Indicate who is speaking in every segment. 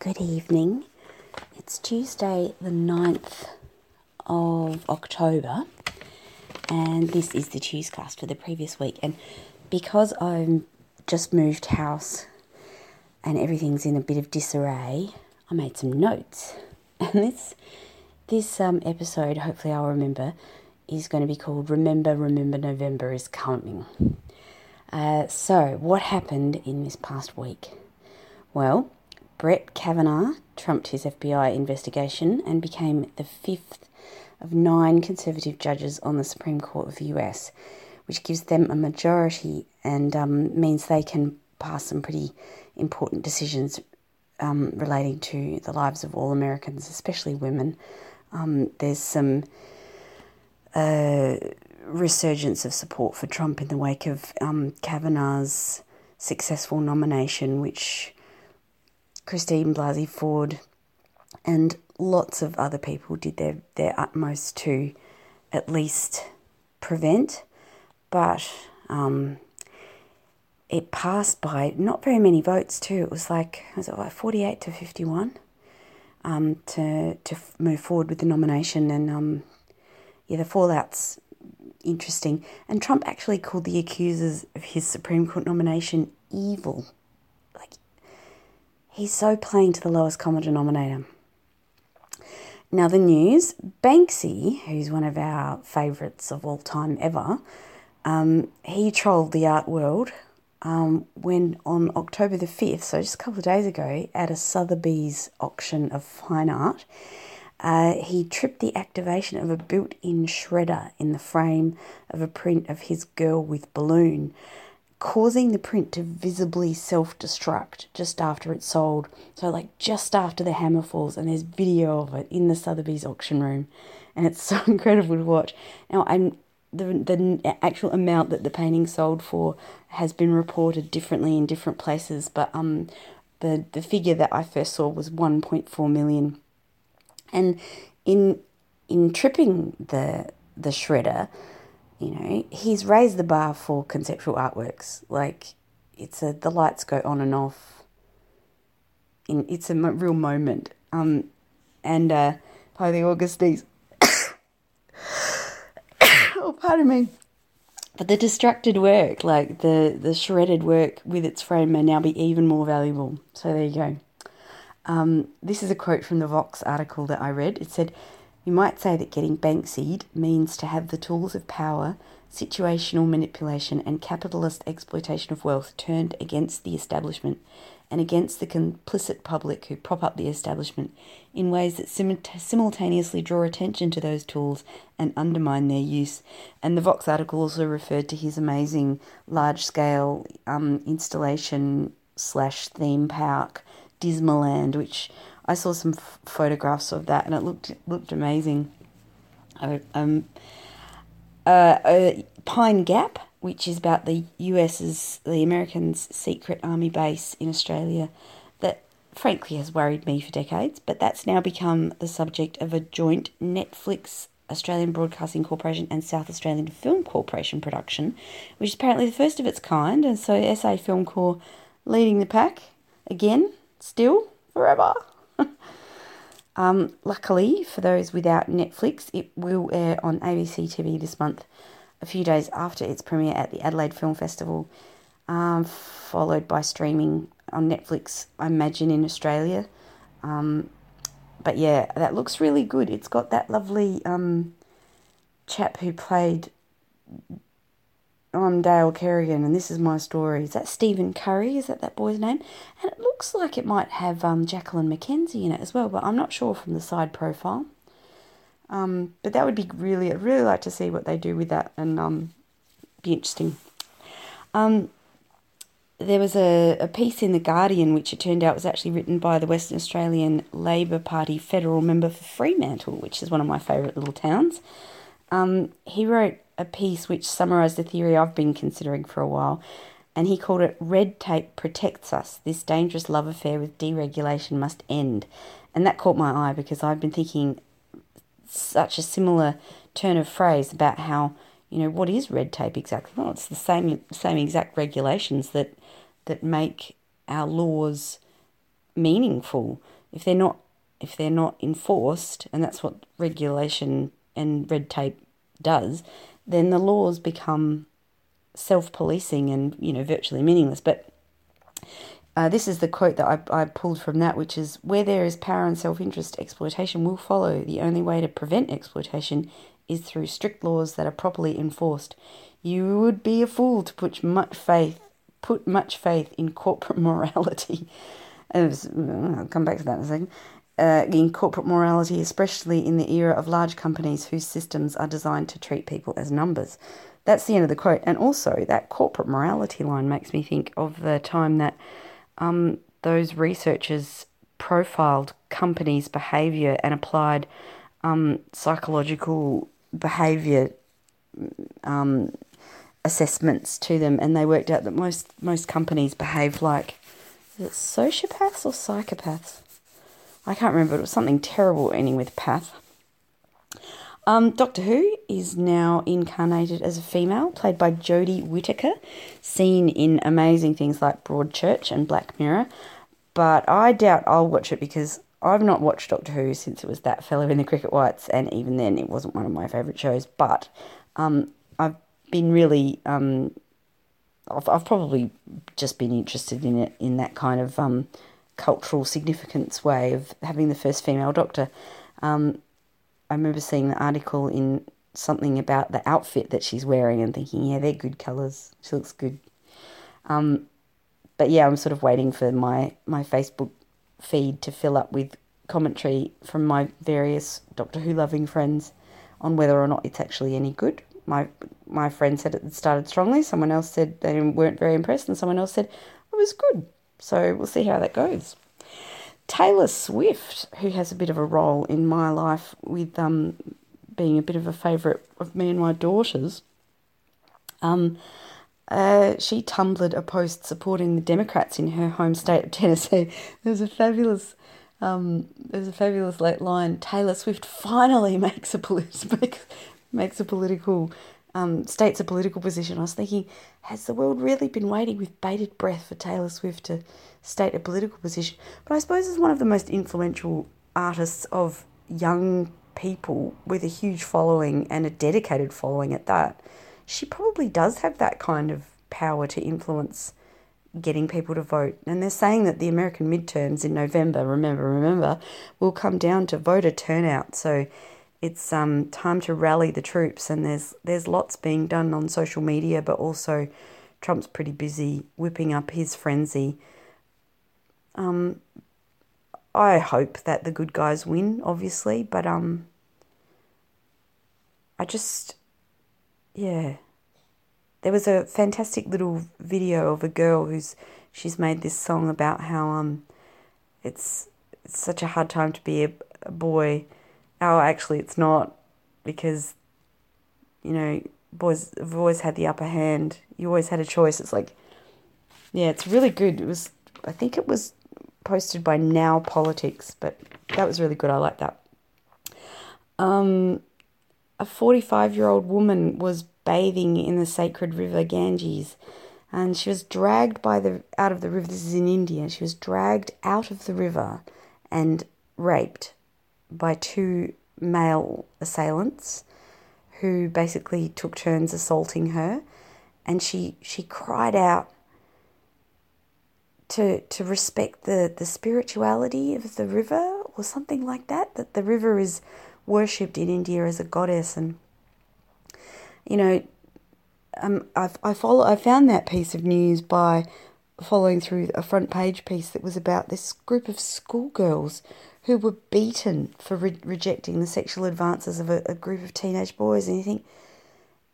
Speaker 1: Good evening. It's Tuesday, the 9th of October, and this is the Tuescast for the previous week. And because I've just moved house and everything's in a bit of disarray, I made some notes. And this this um, episode, hopefully I'll remember, is going to be called Remember, Remember November is Coming. Uh, so, what happened in this past week? Well, Brett Kavanaugh trumped his FBI investigation and became the fifth of nine conservative judges on the Supreme Court of the US, which gives them a majority and um, means they can pass some pretty important decisions um, relating to the lives of all Americans, especially women. Um, there's some uh, resurgence of support for Trump in the wake of um, Kavanaugh's successful nomination, which Christine Blasey Ford and lots of other people did their, their utmost to at least prevent, but um, it passed by not very many votes too. It was like was it like forty eight to fifty one um, to to move forward with the nomination, and um, yeah, the fallout's interesting. And Trump actually called the accusers of his Supreme Court nomination evil. He's so playing to the lowest common denominator. Now, the news Banksy, who's one of our favourites of all time ever, um, he trolled the art world um, when on October the 5th, so just a couple of days ago, at a Sotheby's auction of fine art, uh, he tripped the activation of a built in shredder in the frame of a print of his girl with balloon causing the print to visibly self destruct just after it's sold. So, like just after the hammer falls, and there's video of it in the Sotheby's auction room, and it's so incredible to watch. Now, I'm the the actual amount that the painting sold for has been reported differently in different places, but um, the the figure that I first saw was 1.4 million, and in in tripping the the shredder, you know, he's raised the bar for conceptual artworks. Like, it's a the lights go on and off. In it's a real moment. Um, and uh, by the Augustines. oh, pardon me. But the distracted work, like the the shredded work with its frame, may now be even more valuable. So there you go. Um, this is a quote from the Vox article that I read. It said, you might say that getting Banksy'd means to have the tools of power, situational manipulation, and capitalist exploitation of wealth turned against the establishment and against the complicit public who prop up the establishment in ways that simultaneously draw attention to those tools and undermine their use. And the Vox article also referred to his amazing large scale um, installation slash theme park, Dismaland, which I saw some f- photographs of that and it looked looked amazing. Um, uh, uh, Pine Gap, which is about the US's, the Americans' secret army base in Australia, that frankly has worried me for decades, but that's now become the subject of a joint Netflix Australian Broadcasting Corporation and South Australian Film Corporation production, which is apparently the first of its kind, and so SA Film Corp leading the pack again, still, forever. um, luckily, for those without Netflix, it will air on ABC TV this month, a few days after its premiere at the Adelaide Film Festival, um, followed by streaming on Netflix, I imagine, in Australia. Um, but yeah, that looks really good. It's got that lovely um, chap who played I'm Dale Kerrigan and this is my story. Is that Stephen Curry? Is that that boy's name? And it looks like it might have um, Jacqueline McKenzie in it as well, but I'm not sure from the side profile. Um, but that would be really, I'd really like to see what they do with that and um, be interesting. Um, there was a, a piece in The Guardian which it turned out was actually written by the Western Australian Labor Party federal member for Fremantle, which is one of my favourite little towns. Um, he wrote a piece which summarised a theory I've been considering for a while, and he called it Red Tape Protects Us. This dangerous love affair with deregulation must end. And that caught my eye because I've been thinking such a similar turn of phrase about how, you know, what is red tape exactly? Well, it's the same same exact regulations that that make our laws meaningful. If they're not if they're not enforced, and that's what regulation and red tape does, then the laws become self-policing and you know virtually meaningless. But uh, this is the quote that I, I pulled from that, which is Where there is power and self interest, exploitation will follow. The only way to prevent exploitation is through strict laws that are properly enforced. You would be a fool to put much faith put much faith in corporate morality. Was, I'll come back to that in a second. Uh, in corporate morality, especially in the era of large companies whose systems are designed to treat people as numbers. That's the end of the quote. And also, that corporate morality line makes me think of the time that um, those researchers profiled companies' behavior and applied um, psychological behavior um, assessments to them, and they worked out that most most companies behave like sociopaths or psychopaths? I can't remember. It was something terrible ending with path. Um, Doctor Who is now incarnated as a female, played by Jodie Whittaker, seen in amazing things like Broadchurch and Black Mirror. But I doubt I'll watch it because I've not watched Doctor Who since it was that fellow in the cricket whites, and even then it wasn't one of my favourite shows. But um, I've been really, um, I've, I've probably just been interested in it in that kind of um, cultural significance way of having the first female Doctor. Um, I remember seeing the article in something about the outfit that she's wearing and thinking, yeah, they're good colours. She looks good. Um, but yeah, I'm sort of waiting for my, my Facebook feed to fill up with commentary from my various Doctor Who loving friends on whether or not it's actually any good. My my friend said it started strongly. Someone else said they weren't very impressed, and someone else said it was good. So we'll see how that goes. Taylor Swift, who has a bit of a role in my life with um, being a bit of a favourite of me and my daughters, um, uh, she tumbled a post supporting the Democrats in her home state of Tennessee. There's a fabulous, um, there's a fabulous late line. Taylor Swift finally makes a makes a political um, states a political position. I was thinking, has the world really been waiting with bated breath for Taylor Swift to state a political position? But I suppose as one of the most influential artists of young people with a huge following and a dedicated following at that, she probably does have that kind of power to influence getting people to vote. And they're saying that the American midterms in November, remember, remember, will come down to voter turnout. So it's um, time to rally the troops, and there's there's lots being done on social media, but also Trump's pretty busy whipping up his frenzy. Um, I hope that the good guys win, obviously, but um, I just, yeah. There was a fantastic little video of a girl who's she's made this song about how um, it's it's such a hard time to be a, a boy oh, actually, it's not because, you know, boys have always had the upper hand. You always had a choice. It's like, yeah, it's really good. It was, I think it was posted by Now Politics, but that was really good. I like that. Um, a 45 year old woman was bathing in the sacred river Ganges and she was dragged by the out of the river this is in India she was dragged out of the river and raped by two male assailants who basically took turns assaulting her. And she she cried out to to respect the the spirituality of the river or something like that that the river is worshipped in India as a goddess. And you know um I I follow I found that piece of news by following through a front page piece that was about this group of schoolgirls who were beaten for re- rejecting the sexual advances of a, a, group of teenage boys. And you think,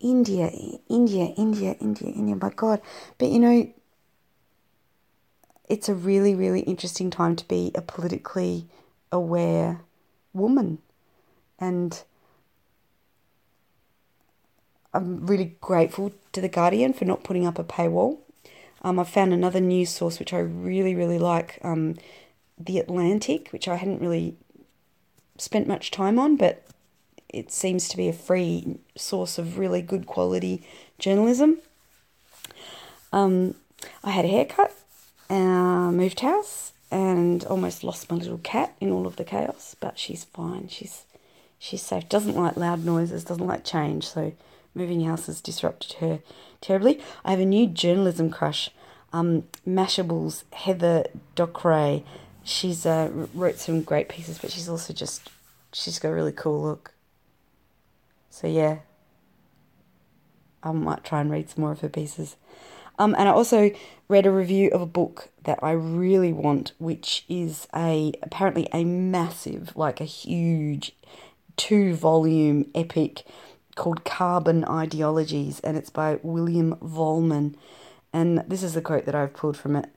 Speaker 1: India, India, India, India, India, my God. But you know, it's a really, really interesting time to be a politically aware woman. And I'm really grateful to The Guardian for not putting up a paywall. Um, I found another news source which I really, really like. Um, the Atlantic, which I hadn't really spent much time on, but it seems to be a free source of really good quality journalism. Um, I had a haircut, uh, moved house, and almost lost my little cat in all of the chaos, but she's fine. She's she's safe. Doesn't like loud noises, doesn't like change, so moving house has disrupted her terribly. I have a new journalism crush. Um, Mashable's Heather Dockray. She's uh, wrote some great pieces, but she's also just she's got a really cool look. So yeah, I might try and read some more of her pieces. Um, and I also read a review of a book that I really want, which is a apparently a massive, like a huge, two volume epic called Carbon Ideologies, and it's by William Vollmann. And this is the quote that I've pulled from it.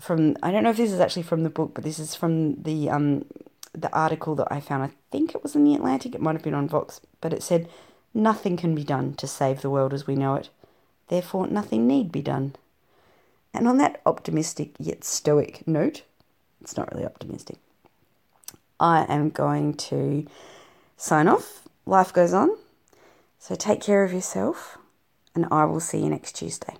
Speaker 1: From I don't know if this is actually from the book, but this is from the um the article that I found. I think it was in the Atlantic. It might have been on Vox, but it said, "Nothing can be done to save the world as we know it. Therefore, nothing need be done." And on that optimistic yet stoic note, it's not really optimistic. I am going to sign off. Life goes on. So take care of yourself, and I will see you next Tuesday.